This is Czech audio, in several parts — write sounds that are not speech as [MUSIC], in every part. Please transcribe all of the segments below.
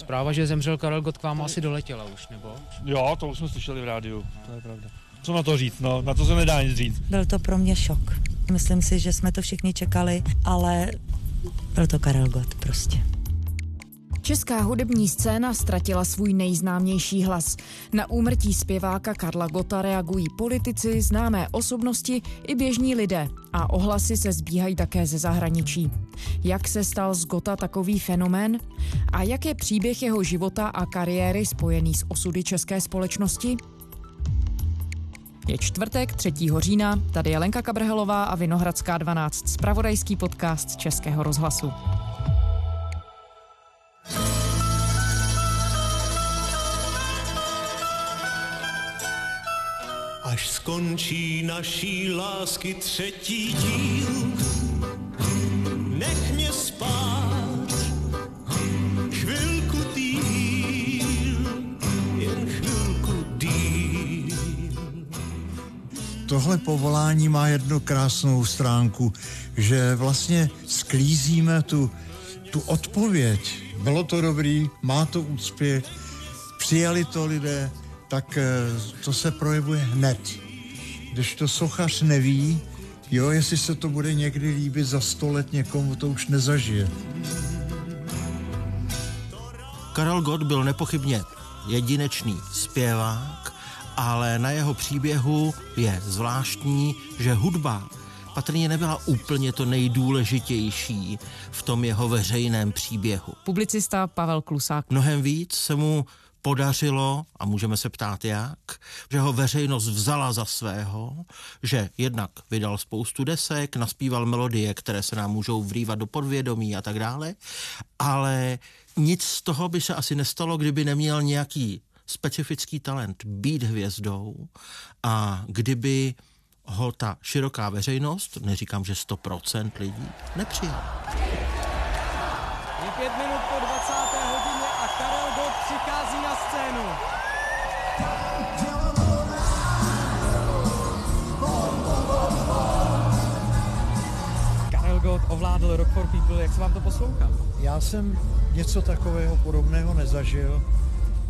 Zpráva, že zemřel Karel Gott k vám asi doletěla už, nebo? Jo, to už jsme slyšeli v rádiu, to je pravda. Co na to říct, no, na to se nedá nic říct. Byl to pro mě šok. Myslím si, že jsme to všichni čekali, ale byl to Karel Gott prostě. Česká hudební scéna ztratila svůj nejznámější hlas. Na úmrtí zpěváka Karla Gota reagují politici, známé osobnosti i běžní lidé a ohlasy se zbíhají také ze zahraničí. Jak se stal z Gota takový fenomén? A jak je příběh jeho života a kariéry spojený s osudy české společnosti? Je čtvrtek 3. října, tady je Lenka Kabrhelová a Vinohradská 12, spravodajský podcast Českého rozhlasu. Až skončí naší lásky třetí díl, nech mě spát chvilku díl, jen chvilku díl. Tohle povolání má jednu krásnou stránku, že vlastně sklízíme tu, tu odpověď. Bylo to dobrý, má to úspěch, přijali to lidé, tak eh, to se projevuje hned. Když to sochař neví, jo, jestli se to bude někdy líbit za sto let někomu, to už nezažije. Karel Gott byl nepochybně jedinečný zpěvák, ale na jeho příběhu je zvláštní, že hudba patrně nebyla úplně to nejdůležitější v tom jeho veřejném příběhu. Publicista Pavel Klusák. Mnohem víc se mu podařilo, a můžeme se ptát jak, že ho veřejnost vzala za svého, že jednak vydal spoustu desek, naspíval melodie, které se nám můžou vrývat do podvědomí a tak dále, ale nic z toho by se asi nestalo, kdyby neměl nějaký specifický talent být hvězdou a kdyby ho ta široká veřejnost, neříkám, že 100% lidí, nepřijala. Je pět minut ovládl Rock for People, jak se vám to poslouchá? Já jsem něco takového podobného nezažil,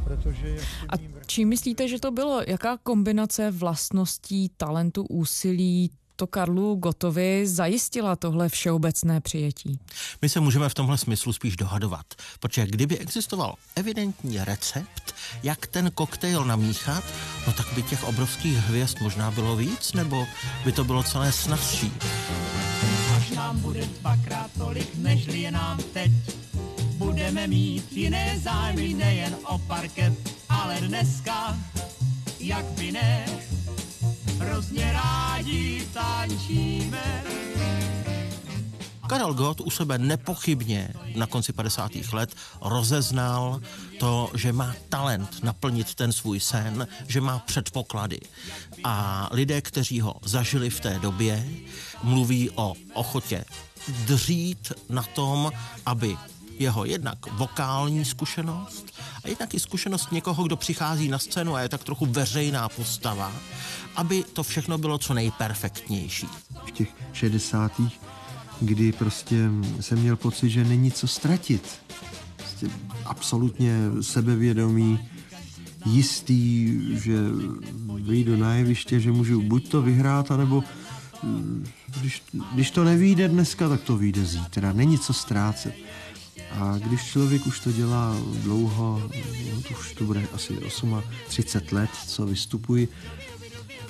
protože... je A čím myslíte, že to bylo? Jaká kombinace vlastností, talentu, úsilí to Karlu Gotovi zajistila tohle všeobecné přijetí? My se můžeme v tomhle smyslu spíš dohadovat, protože kdyby existoval evidentní recept, jak ten koktejl namíchat, no tak by těch obrovských hvězd možná bylo víc, nebo by to bylo celé snazší. Nám bude dvakrát tolik, nežli je nám teď. Budeme mít jiné zájmy, nejen o parket, ale dneska, jak by ne, hrozně rádi tančíme. Karel Gott u sebe nepochybně na konci 50. let rozeznal to, že má talent naplnit ten svůj sen, že má předpoklady. A lidé, kteří ho zažili v té době, mluví o ochotě dřít na tom, aby jeho jednak vokální zkušenost a jednak i zkušenost někoho, kdo přichází na scénu a je tak trochu veřejná postava, aby to všechno bylo co nejperfektnější. v těch 60. kdy prostě jsem měl pocit, že není co ztratit. Prostě absolutně sebevědomý, jistý, že vyjdu na jeviště, že můžu buď to vyhrát, anebo mm, když, když to nevíde dneska, tak to vyjde zítra. Není co ztrácet. A když člověk už to dělá dlouho, no to už to bude asi 38 let, co vystupuji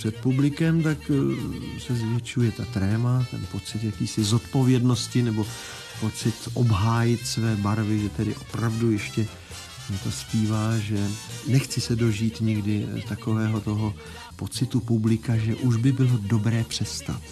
před publikem, tak eh, se zvětšuje ta tréma, ten pocit jakýsi zodpovědnosti nebo pocit obhájit své barvy, že tedy opravdu ještě mě to zpívá, že nechci se dožít nikdy eh, takového toho pocitu publika, že už by bylo dobré přestat.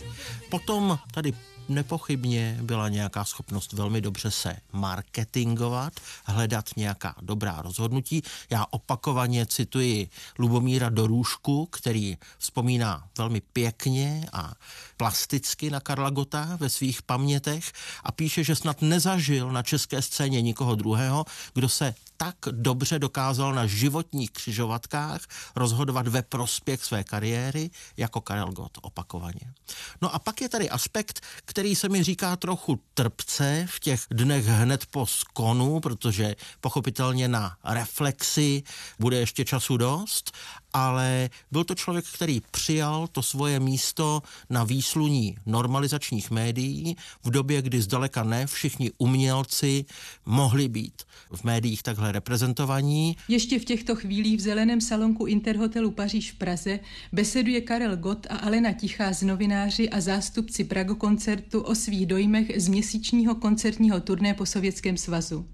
Potom tady nepochybně byla nějaká schopnost velmi dobře se marketingovat, hledat nějaká dobrá rozhodnutí. Já opakovaně cituji Lubomíra Dorůžku, který vzpomíná velmi pěkně a plasticky na Karla Gota ve svých pamětech a píše, že snad nezažil na české scéně nikoho druhého, kdo se tak dobře dokázal na životních křižovatkách rozhodovat ve prospěch své kariéry jako Karel Gott opakovaně. No a pak je tady aspekt, který se mi říká trochu trpce v těch dnech hned po skonu, protože pochopitelně na reflexi bude ještě času dost, ale byl to člověk, který přijal to svoje místo na výsluní normalizačních médií v době, kdy zdaleka ne všichni umělci mohli být v médiích takhle reprezentovaní. Ještě v těchto chvílích v zeleném salonku Interhotelu Paříž v Praze beseduje Karel Gott a Alena Tichá z novináři a zástupci Prago koncertu o svých dojmech z měsíčního koncertního turné po Sovětském svazu.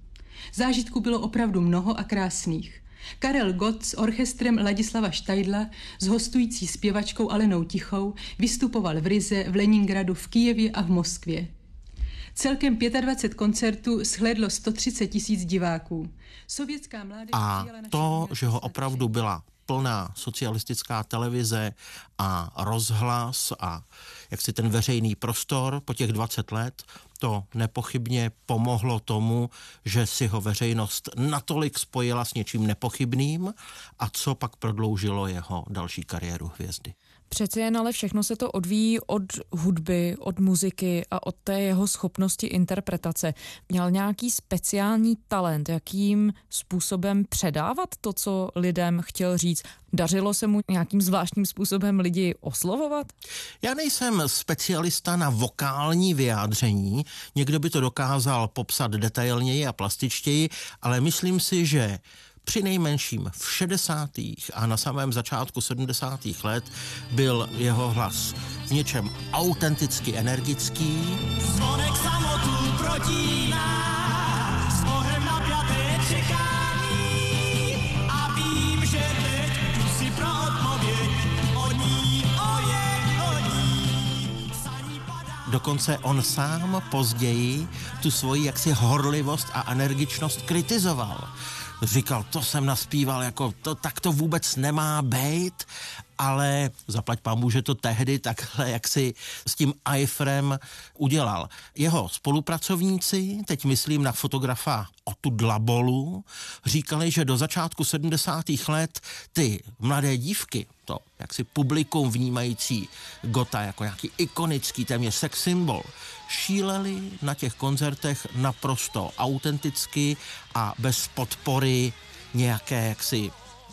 Zážitků bylo opravdu mnoho a krásných. Karel Gott s orchestrem Ladislava Štajdla s hostující zpěvačkou Alenou Tichou vystupoval v Rize, v Leningradu, v Kijevě a v Moskvě. Celkem 25 koncertů shledlo 130 tisíc diváků. Sovětská mládež A to, že ho opravdu byla plná socialistická televize a rozhlas a jak si ten veřejný prostor po těch 20 let, to nepochybně pomohlo tomu, že si ho veřejnost natolik spojila s něčím nepochybným a co pak prodloužilo jeho další kariéru hvězdy. Přece jen ale všechno se to odvíjí od hudby, od muziky a od té jeho schopnosti interpretace. Měl nějaký speciální talent, jakým způsobem předávat to, co lidem chtěl říct. Dařilo se mu nějakým zvláštním způsobem lidi oslovovat? Já nejsem specialista na vokální vyjádření, někdo by to dokázal popsat detailněji a plastičtěji, ale myslím si, že při nejmenším v 60. a na samém začátku 70. let byl jeho hlas v něčem autenticky energický. Zvonek samotu protíná, s ohem napjaté čekání a vím, že teď jdu si pro odpověď o ní, o je, o ní. Dokonce on sám později tu svoji jaksi horlivost a energičnost kritizoval říkal, to jsem naspíval, jako to, tak to vůbec nemá být, ale zaplať pámu, že to tehdy takhle jak si s tím iFrem udělal. Jeho spolupracovníci, teď myslím na fotografa Otu Dlabolu, říkali, že do začátku 70. let ty mladé dívky, to jaksi publikum vnímající Gota jako nějaký ikonický téměř sex symbol, šíleli na těch koncertech naprosto autenticky a bez podpory nějaké jaksi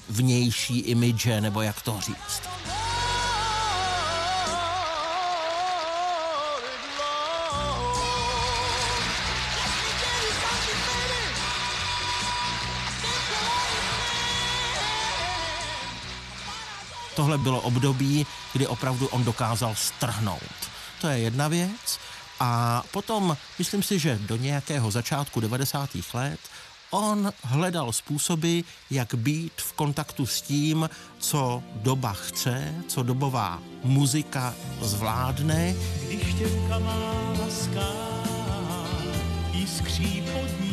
vnější imidže, nebo jak to říct. Tohle bylo období, kdy opravdu on dokázal strhnout. To je jedna věc. A potom, myslím si, že do nějakého začátku 90. let on hledal způsoby, jak být v kontaktu s tím, co doba chce, co dobová muzika zvládne. Když těvka má laská, jiskří pod ní.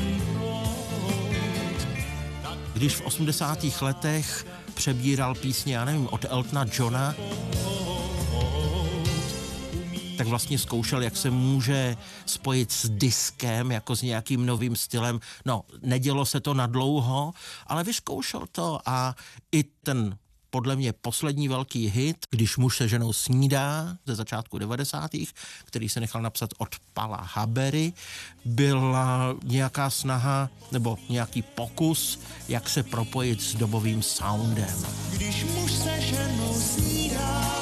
Když v 80. letech přebíral písně, já nevím, od Eltona Johna, tak vlastně zkoušel, jak se může spojit s diskem, jako s nějakým novým stylem. No, nedělo se to na dlouho, ale vyzkoušel to a i ten podle mě poslední velký hit, když muž se ženou snídá ze začátku 90. který se nechal napsat od Pala Habery, byla nějaká snaha nebo nějaký pokus, jak se propojit s dobovým soundem. Když muž se ženou snídá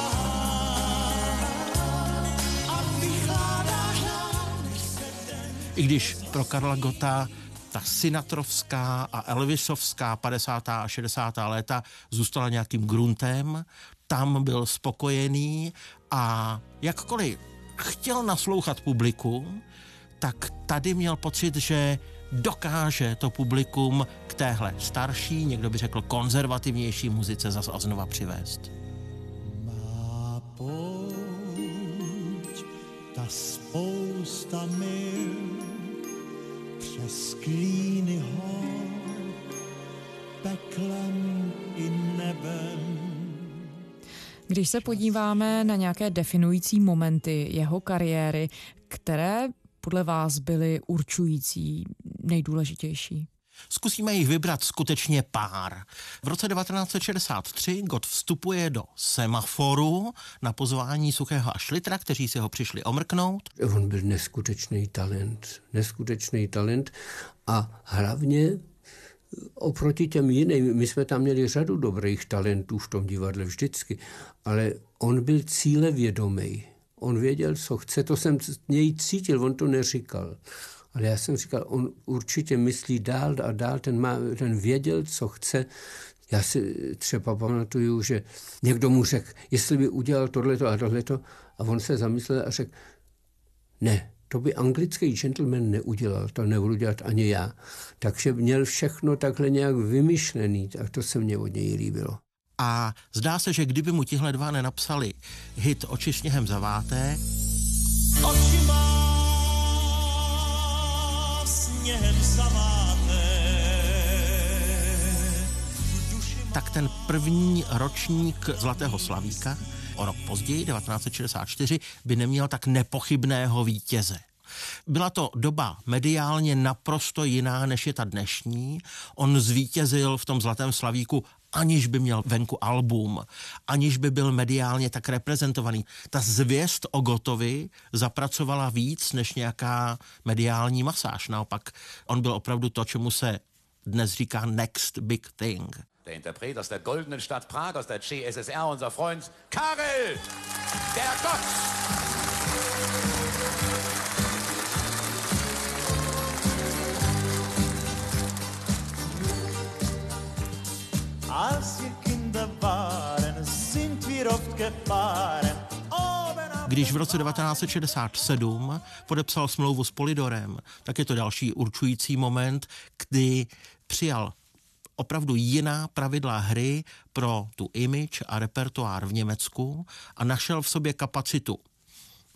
I když pro Karla Gota ta Sinatrovská a Elvisovská 50. a 60. léta zůstala nějakým gruntem, tam byl spokojený a jakkoliv chtěl naslouchat publiku, tak tady měl pocit, že dokáže to publikum k téhle starší, někdo by řekl konzervativnější muzice zas a znova přivést. Má pouť, ta spousta mil přes hor, peklem i nebem. Když se podíváme na nějaké definující momenty jeho kariéry, které podle vás byly určující, nejdůležitější? Zkusíme jich vybrat skutečně pár. V roce 1963 Gott vstupuje do semaforu na pozvání Suchého a Šlitra, kteří si ho přišli omrknout. On byl neskutečný talent, neskutečný talent a hlavně oproti těm jiným, my jsme tam měli řadu dobrých talentů v tom divadle vždycky, ale on byl cílevědomý. On věděl, co chce, to jsem něj cítil, on to neříkal. Ale já jsem říkal, on určitě myslí dál a dál, ten, má, ten věděl, co chce. Já si třeba pamatuju, že někdo mu řekl, jestli by udělal tohleto a tohleto, a on se zamyslel a řekl, ne, to by anglický gentleman neudělal, to nebudu dělat ani já. Takže měl všechno takhle nějak vymyšlený a to se mně od něj líbilo. A zdá se, že kdyby mu tihle dva nenapsali hit Oči sněhem zaváté, Oči má sněhem zaváté. tak ten první ročník Zlatého slavíka, o rok později, 1964, by neměl tak nepochybného vítěze. Byla to doba mediálně naprosto jiná, než je ta dnešní. On zvítězil v tom Zlatém slavíku aniž by měl venku album, aniž by byl mediálně tak reprezentovaný. Ta zvěst o Gotovi zapracovala víc než nějaká mediální masáž. Naopak, on byl opravdu to, čemu se dnes říká next big thing. Der Interpret aus der goldenen Stadt Prag, aus der CSSR, unser Freund Karel, der Gott. Když v roce 1967 podepsal smlouvu s Polidorem, tak je to další určující moment, kdy přijal opravdu jiná pravidla hry pro tu image a repertoár v Německu a našel v sobě kapacitu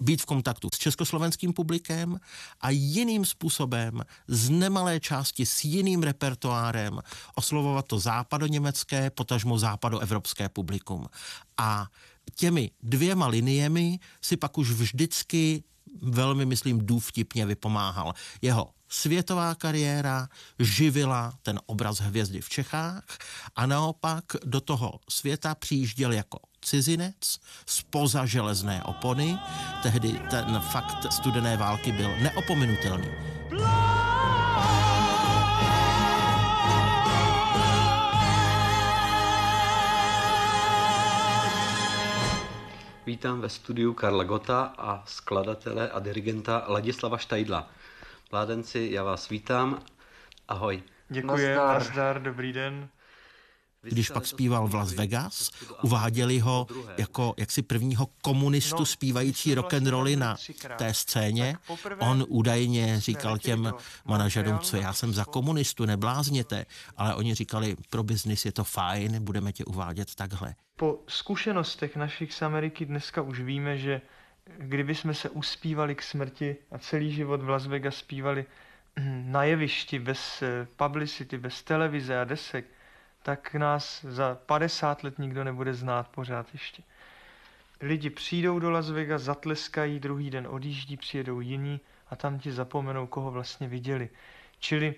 být v kontaktu s československým publikem a jiným způsobem z nemalé části s jiným repertoárem oslovovat to západoněmecké, potažmo západoevropské publikum. A těmi dvěma liniemi si pak už vždycky velmi, myslím, důvtipně vypomáhal. Jeho světová kariéra živila ten obraz hvězdy v Čechách a naopak do toho světa přijížděl jako cizinec spoza železné opony. Tehdy ten fakt studené války byl neopominutelný. Vítám ve studiu Karla Gota a skladatele a dirigenta Ladislava Štajdla. Mládenci, já vás vítám. Ahoj. Děkuji, nazdar, dobrý den. Když pak zpíval v Las Vegas, uváděli ho jako jaksi prvního komunistu No, zpívající rock and rolly na té scéně. On údajně říkal těm manažerům, co já jsem za komunistu, neblázněte, ale oni říkali, pro biznis je to fajn, budeme tě uvádět takhle. Po zkušenostech našich z Ameriky dneska už víme, že kdyby jsme se uspívali k smrti a celý život v Las Vegas zpívali [CLEARS THROAT] na jevišti bez eh, publicity, bez televize a desek, tak nás za 50 let nikdo nebude znát pořád ještě. Lidi přijdou do Las Vegas, zatleskají, druhý den odjíždí, přijedou jiní a tam ti zapomenou, koho vlastně viděli. Čili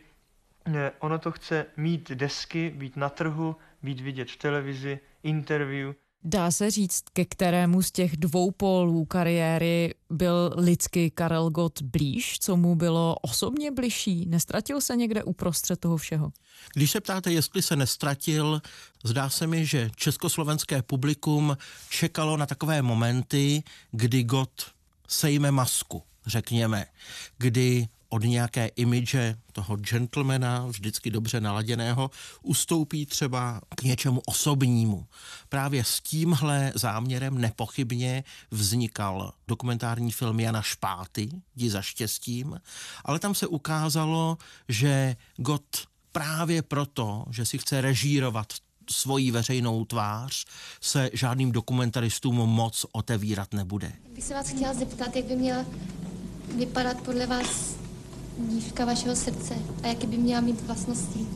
eh, ono to chce mít desky, být na trhu, být vidět v televizi, interview. Dá se říct, ke kterému z těch dvou pólů kariéry byl lidsky Karel Gott blíž, co mu bylo osobně bližší? Nestratil se někde uprostřed toho všeho? Když se ptáte, jestli se nestratil, zdá se mi, že československé publikum čekalo na takové momenty, kdy Gott sejme masku, řekněme, kdy od nějaké imidže toho gentlemana, vždycky dobře naladěného, ustoupí třeba k něčemu osobnímu. Právě s tímhle záměrem nepochybně vznikal dokumentární film Jana Špáty, Jdi za štěstím, ale tam se ukázalo, že Gott právě proto, že si chce režírovat svoji veřejnou tvář, se žádným dokumentaristům moc otevírat nebude. Bych se vás chtěla zeptat, jak by měla vypadat podle vás dívka vašeho srdce a jaké by měla mít vlastnosti.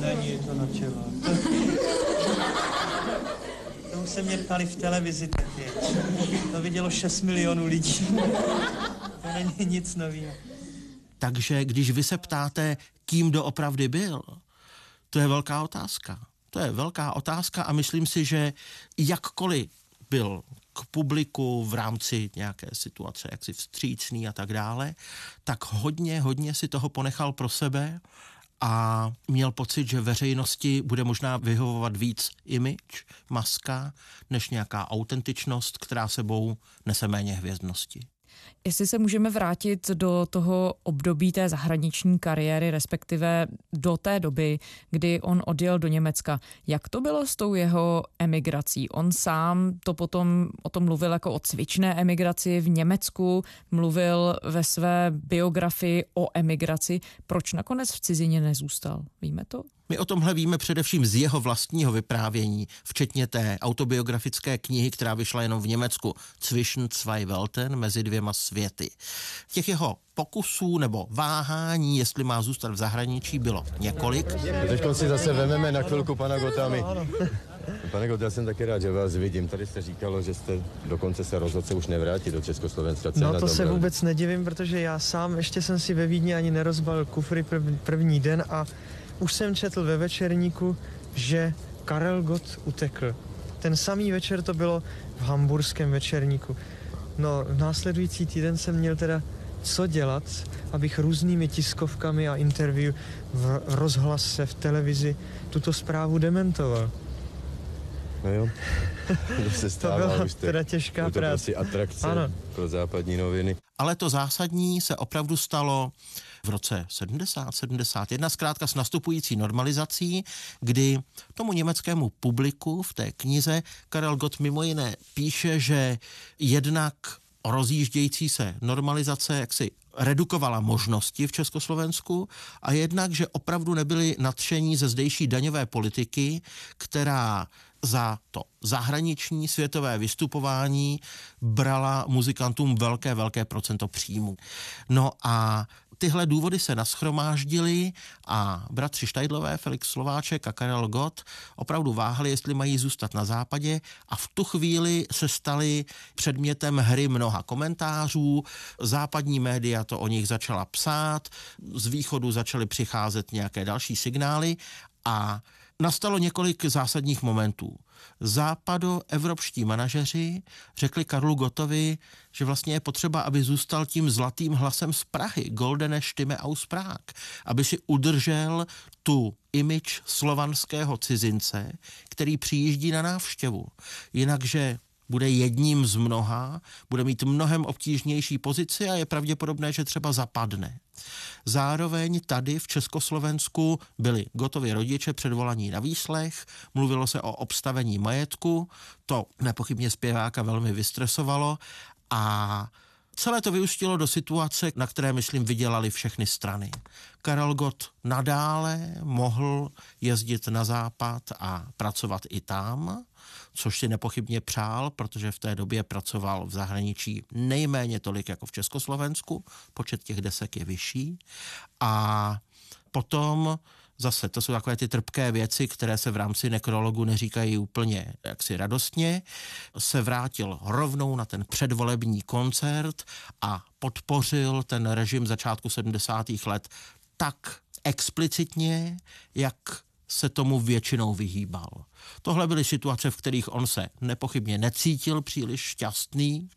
Není to na čelo. To už se mě ptali v televizi taky. To vidělo 6 milionů lidí. To není nic nového. Takže když vy se ptáte, kým doopravdy byl, to je velká otázka. To je velká otázka a myslím si, že jakkoliv byl k publiku v rámci nějaké situace jaksi vstřícný a tak dále, tak hodně, hodně si toho ponechal pro sebe a měl pocit, že veřejnosti bude možná vyhovovat víc image, maska, než nějaká autentičnost, která sebou nese méně hvězdnosti. Jestli se můžeme vrátit do toho období té zahraniční kariéry, respektive do té doby, kdy on odjel do Německa. Jak to bylo s tou jeho emigrací? On sám to potom o tom mluvil jako o cvičné emigraci v Německu, mluvil ve své biografii o emigraci. Proč nakonec v cizině nezůstal? Víme to? My o tomhle víme především z jeho vlastního vyprávění, včetně té autobiografické knihy, která vyšla jenom v Německu, Zwischen zwei Welten, mezi dvěma světy. Těch jeho pokusů nebo váhání, jestli má zůstat v zahraničí, bylo několik. Teď si zase vememe na chvilku pana Gotami. Pane Got, já jsem taky rád, že vás vidím. Tady jste říkalo, že jste dokonce se rozhodl se už nevrátit do Československa. No na to se vůbec nedivím, protože já sám ještě jsem si ve Vídni ani nerozbalil kufry prv, první den a už jsem četl ve večerníku, že Karel Gott utekl. Ten samý večer to bylo v hamburském večerníku. No, následující týden jsem měl teda co dělat, abych různými tiskovkami a interview v rozhlase, v televizi tuto zprávu dementoval. No jo, [LAUGHS] to se stává. byla už to, teda těžká je to práce. prostě atrakce Ano. pro západní noviny. Ale to zásadní se opravdu stalo v roce 70, 71, zkrátka s nastupující normalizací, kdy tomu německému publiku v té knize Karel Gott mimo jiné píše, že jednak rozjíždějící se normalizace jaksi redukovala možnosti v Československu a jednak, že opravdu nebyli nadšení ze zdejší daňové politiky, která za to zahraniční světové vystupování brala muzikantům velké, velké procento příjmu. No a tyhle důvody se naschromáždily a bratři Štajdlové, Felix Slováček a Karel Gott opravdu váhali, jestli mají zůstat na západě a v tu chvíli se stali předmětem hry mnoha komentářů. Západní média to o nich začala psát, z východu začaly přicházet nějaké další signály a nastalo několik zásadních momentů. Západoevropští manažeři řekli Karlu Gotovi, že vlastně je potřeba, aby zůstal tím zlatým hlasem z Prahy, Goldene Stimme aus Prag, aby si udržel tu image slovanského cizince, který přijíždí na návštěvu. Jinakže bude jedním z mnoha, bude mít mnohem obtížnější pozici a je pravděpodobné, že třeba zapadne. Zároveň tady v Československu byli gotovi rodiče předvolaní na výslech, mluvilo se o obstavení majetku, to nepochybně zpěváka velmi vystresovalo a Celé to vyústilo do situace, na které, myslím, vydělali všechny strany. Karel Gott nadále mohl jezdit na západ a pracovat i tam, což si nepochybně přál, protože v té době pracoval v zahraničí nejméně tolik jako v Československu, počet těch desek je vyšší. A potom zase to jsou takové ty trpké věci, které se v rámci nekrologu neříkají úplně jaksi radostně, se vrátil rovnou na ten předvolební koncert a podpořil ten režim začátku 70. let tak explicitně, jak se tomu většinou vyhýbal. Tohle byly situace, v kterých on se nepochybně necítil příliš šťastný,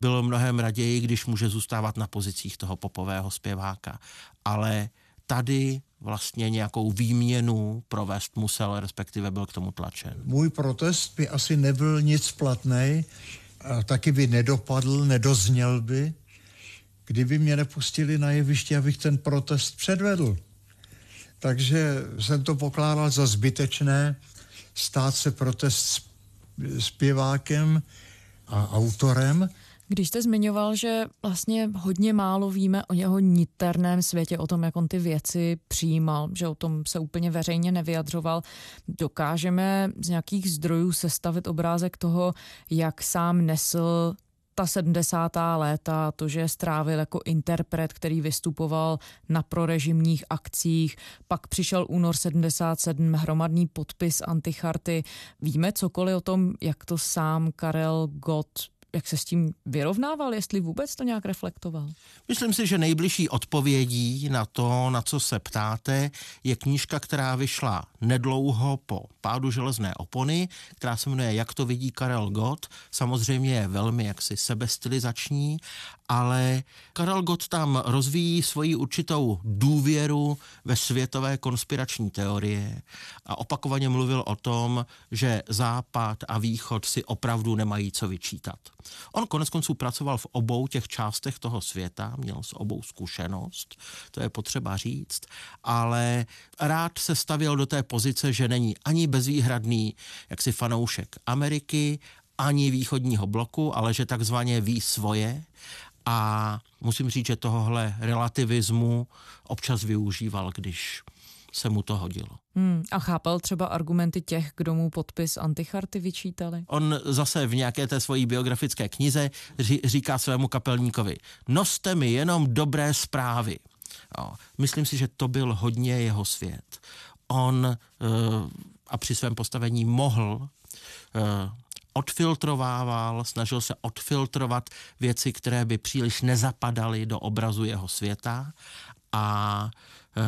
byl mnohem raději, když může zůstávat na pozicích toho popového zpěváka. Ale tady vlastně nějakou výměnu provést musel, respektive byl k tomu tlačen. Můj protest by asi nebyl nic platný, taky by nedopadl, nedozněl by, kdyby mě nepustili na jeviště, abych ten protest předvedl. Takže jsem to pokládal za zbytečné stát se protest zpěvákem a autorem. Když jste zmiňoval, že vlastně hodně málo víme o jeho niterném světě, o tom, jak on ty věci přijímal, že o tom se úplně veřejně nevyjadřoval, dokážeme z nějakých zdrojů sestavit obrázek toho, jak sám nesl ta 70. léta, to, že strávil jako interpret, který vystupoval na prorežimních akcích, pak přišel únor 77, hromadný podpis anticharty. Víme cokoliv o tom, jak to sám Karel Gott jak se s tím vyrovnával, jestli vůbec to nějak reflektoval? Myslím si, že nejbližší odpovědí na to, na co se ptáte, je knížka, která vyšla nedlouho po pádu železné opony, která se jmenuje Jak to vidí Karel Gott. Samozřejmě je velmi jaksi sebestylizační, ale Karel Gott tam rozvíjí svoji určitou důvěru ve světové konspirační teorie a opakovaně mluvil o tom, že Západ a Východ si opravdu nemají co vyčítat. On konec konců pracoval v obou těch částech toho světa, měl s obou zkušenost, to je potřeba říct, ale rád se stavěl do té pozice, že není ani bezvýhradný jaksi fanoušek Ameriky, ani východního bloku, ale že takzvaně ví svoje. A musím říct, že tohohle relativismu občas využíval, když se mu to hodilo. Hmm, a chápal třeba argumenty těch, kdo mu podpis anticharty vyčítali? On zase v nějaké té svojí biografické knize říká svému kapelníkovi, noste mi jenom dobré zprávy. Jo, myslím si, že to byl hodně jeho svět. On eh, a při svém postavení mohl eh, odfiltrovával, snažil se odfiltrovat věci, které by příliš nezapadaly do obrazu jeho světa a e,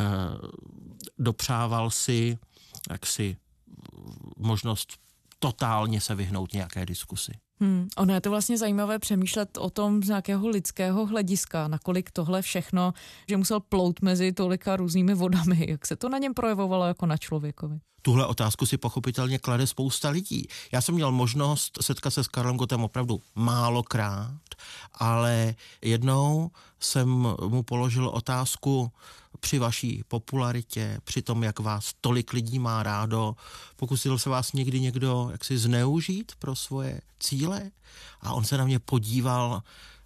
dopřával si jaksi možnost totálně se vyhnout nějaké diskusi. Hmm, ono je to vlastně zajímavé přemýšlet o tom z nějakého lidského hlediska, nakolik tohle všechno, že musel plout mezi tolika různými vodami, jak se to na něm projevovalo jako na člověkovi. Tuhle otázku si pochopitelně klade spousta lidí. Já jsem měl možnost setkat se s Karlem Gotem opravdu málokrát, ale jednou jsem mu položil otázku při vaší popularitě, při tom, jak vás tolik lidí má rádo, pokusil se vás někdy někdo jaksi zneužít pro svoje cíle? A on se na mě podíval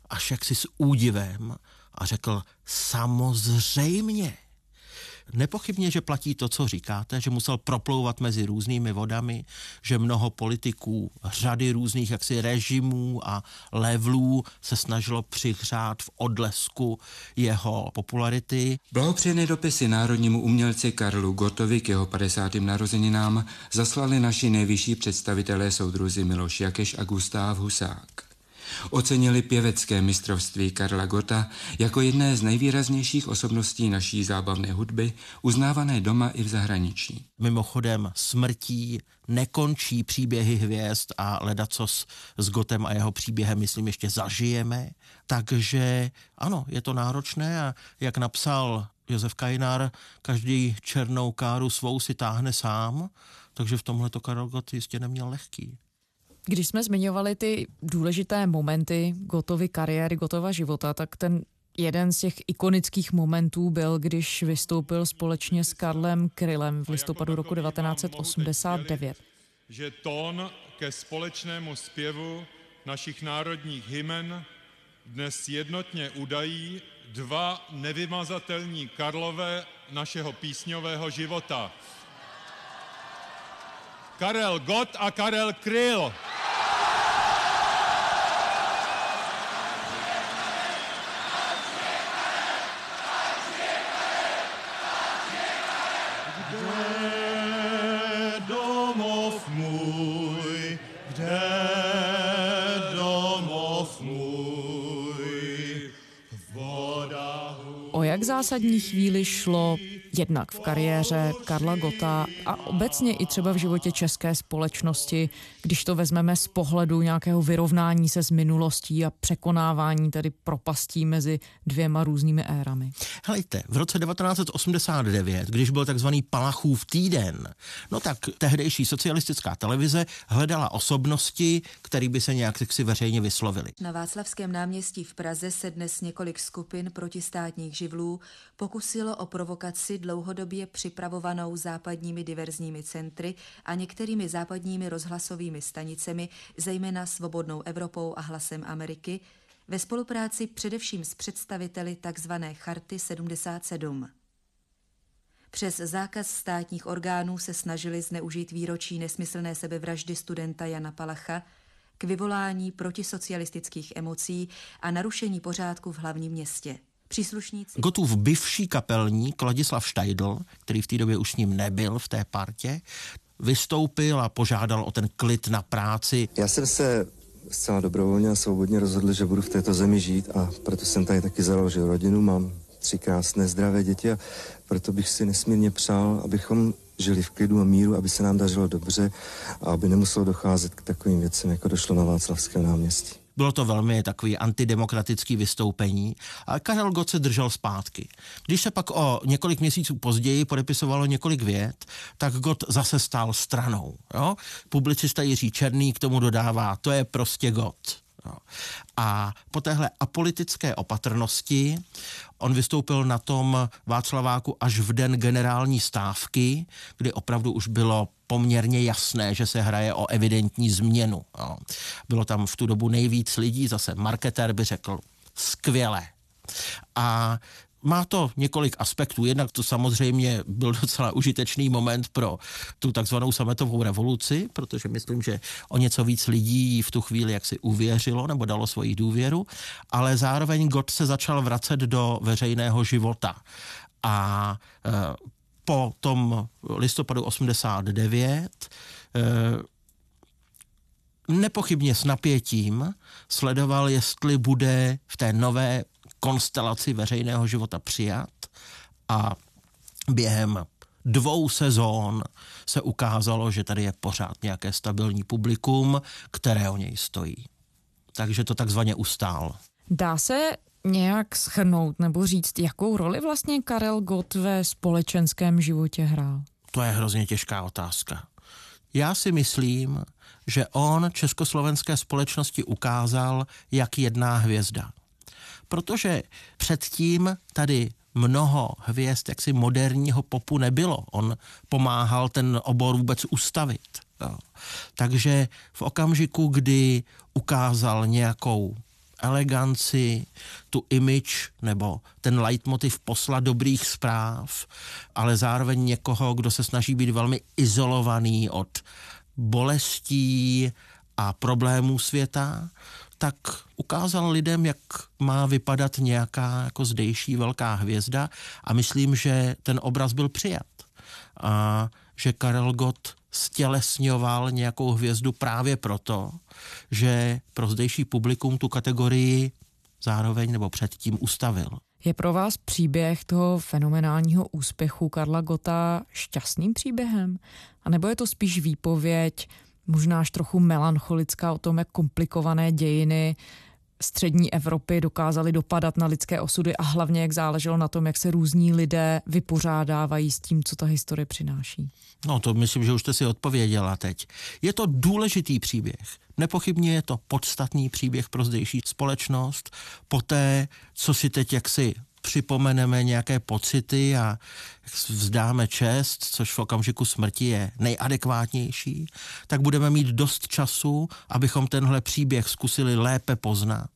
až jaksi s údivem a řekl, samozřejmě. Nepochybně, že platí to, co říkáte, že musel proplouvat mezi různými vodami, že mnoho politiků, řady různých jaksi režimů a levelů se snažilo přihřát v odlesku jeho popularity. Blahopřejné dopisy národnímu umělci Karlu Gotovi k jeho 50. narozeninám zaslali naši nejvyšší představitelé soudruzi Miloš Jakeš a Gustáv Husák. Ocenili pěvecké mistrovství Karla Gota jako jedné z nejvýraznějších osobností naší zábavné hudby, uznávané doma i v zahraničí. Mimochodem smrtí nekončí příběhy hvězd a ledacos s Gotem a jeho příběhem, myslím, ještě zažijeme. Takže ano, je to náročné a jak napsal Josef Kajnar, každý černou káru svou si táhne sám, takže v tomhle to Karel Gott jistě neměl lehký. Když jsme zmiňovali ty důležité momenty Gotovy kariéry, Gotova života, tak ten jeden z těch ikonických momentů byl, když vystoupil společně s Karlem Krylem v listopadu roku 1989. Že tón ke společnému zpěvu našich národních hymen dnes jednotně udají dva nevymazatelní Karlové našeho písňového života. Karel Gott a Karel Kryl. jak zásadní chvíli šlo jednak v kariéře Karla Gota a obecně i třeba v životě české společnosti, když to vezmeme z pohledu nějakého vyrovnání se s minulostí a překonávání tedy propastí mezi dvěma různými érami. Helejte, v roce 1989, když byl takzvaný Palachův týden, no tak tehdejší socialistická televize hledala osobnosti, které by se nějak si veřejně vyslovili. Na Václavském náměstí v Praze se dnes několik skupin protistátních živlů pokusilo o provokaci dlouhodobě připravovanou západními diverzními centry a některými západními rozhlasovými stanicemi, zejména Svobodnou Evropou a Hlasem Ameriky, ve spolupráci především s představiteli tzv. Charty 77. Přes zákaz státních orgánů se snažili zneužít výročí nesmyslné sebevraždy studenta Jana Palacha k vyvolání protisocialistických emocí a narušení pořádku v hlavním městě. Příslušníci... Gotův bivší kapelník Ladislav Štajdl, který v té době už s ním nebyl v té partě, vystoupil a požádal o ten klid na práci. Já jsem se zcela dobrovolně a svobodně rozhodl, že budu v této zemi žít a proto jsem tady taky založil rodinu, mám tři krásné zdravé děti a proto bych si nesmírně přál, abychom žili v klidu a míru, aby se nám dařilo dobře a aby nemuselo docházet k takovým věcem, jako došlo na Václavském náměstí. Bylo to velmi takový antidemokratický vystoupení a Karel Gott se držel zpátky. Když se pak o několik měsíců později podepisovalo několik vět, tak Gott zase stál stranou. Jo? Publicista Jiří Černý k tomu dodává, to je prostě Gott. Jo. A po téhle apolitické opatrnosti on vystoupil na tom Václaváku až v den generální stávky, kdy opravdu už bylo poměrně jasné, že se hraje o evidentní změnu. Jo. Bylo tam v tu dobu nejvíc lidí, zase marketér by řekl, skvěle. A má to několik aspektů. Jednak to samozřejmě byl docela užitečný moment pro tu takzvanou sametovou revoluci, protože myslím, že o něco víc lidí v tu chvíli jaksi uvěřilo nebo dalo svoji důvěru, ale zároveň Gott se začal vracet do veřejného života. A e, po tom listopadu 89 e, nepochybně s napětím sledoval, jestli bude v té nové konstelaci veřejného života přijat a během dvou sezón se ukázalo, že tady je pořád nějaké stabilní publikum, které o něj stojí. Takže to takzvaně ustál. Dá se nějak schrnout nebo říct, jakou roli vlastně Karel Gott ve společenském životě hrál? To je hrozně těžká otázka. Já si myslím, že on československé společnosti ukázal, jak jedná hvězda protože předtím tady mnoho hvězd jaksi moderního popu nebylo. On pomáhal ten obor vůbec ustavit. Takže v okamžiku, kdy ukázal nějakou eleganci, tu image nebo ten leitmotiv posla dobrých zpráv, ale zároveň někoho, kdo se snaží být velmi izolovaný od bolestí a problémů světa, tak ukázal lidem, jak má vypadat nějaká jako zdejší velká hvězda a myslím, že ten obraz byl přijat. A že Karel Gott stělesňoval nějakou hvězdu právě proto, že pro zdejší publikum tu kategorii zároveň nebo předtím ustavil. Je pro vás příběh toho fenomenálního úspěchu Karla Gota šťastným příběhem? A nebo je to spíš výpověď možná až trochu melancholická o tom, jak komplikované dějiny střední Evropy dokázaly dopadat na lidské osudy a hlavně jak záleželo na tom, jak se různí lidé vypořádávají s tím, co ta historie přináší. No to myslím, že už jste si odpověděla teď. Je to důležitý příběh. Nepochybně je to podstatný příběh pro zdejší společnost. Poté, co si teď jaksi připomeneme nějaké pocity a vzdáme čest, což v okamžiku smrti je nejadekvátnější, tak budeme mít dost času, abychom tenhle příběh zkusili lépe poznat,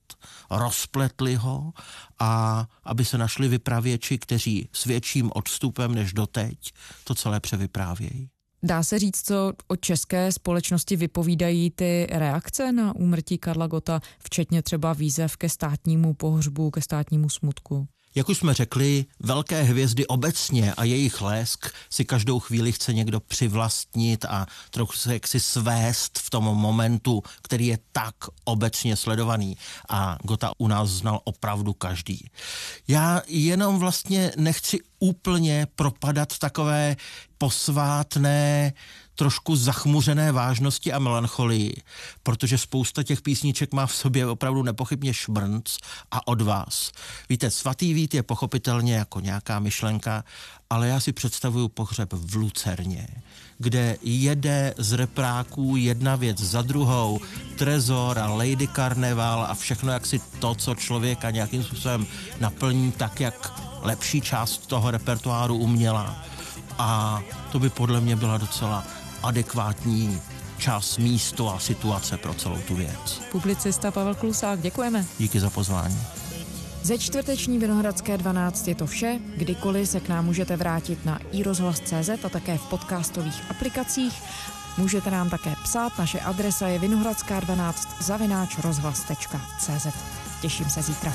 rozpletli ho a aby se našli vypravěči, kteří s větším odstupem než doteď to celé převyprávějí. Dá se říct, co o české společnosti vypovídají ty reakce na úmrtí Karla Gota, včetně třeba výzev ke státnímu pohřbu, ke státnímu smutku? Jak už jsme řekli, velké hvězdy obecně a jejich lesk si každou chvíli chce někdo přivlastnit a trochu se jaksi svést v tom momentu, který je tak obecně sledovaný. A Gota u nás znal opravdu každý. Já jenom vlastně nechci úplně propadat takové posvátné trošku zachmuřené vážnosti a melancholii, protože spousta těch písniček má v sobě opravdu nepochybně šmrnc a od vás. Víte, svatý vít je pochopitelně jako nějaká myšlenka, ale já si představuju pohřeb v Lucerně, kde jede z repráků jedna věc za druhou, Trezor a Lady Carnival a všechno jak si to, co člověka nějakým způsobem naplní tak, jak lepší část toho repertoáru uměla. A to by podle mě byla docela adekvátní čas, místo a situace pro celou tu věc. Publicista Pavel Klusák, děkujeme. Díky za pozvání. Ze čtvrteční Vinohradské 12 je to vše. Kdykoliv se k nám můžete vrátit na iRozhlas.cz a také v podcastových aplikacích. Můžete nám také psát, naše adresa je vinohradská12 zavináč rozhlas.cz. Těším se zítra.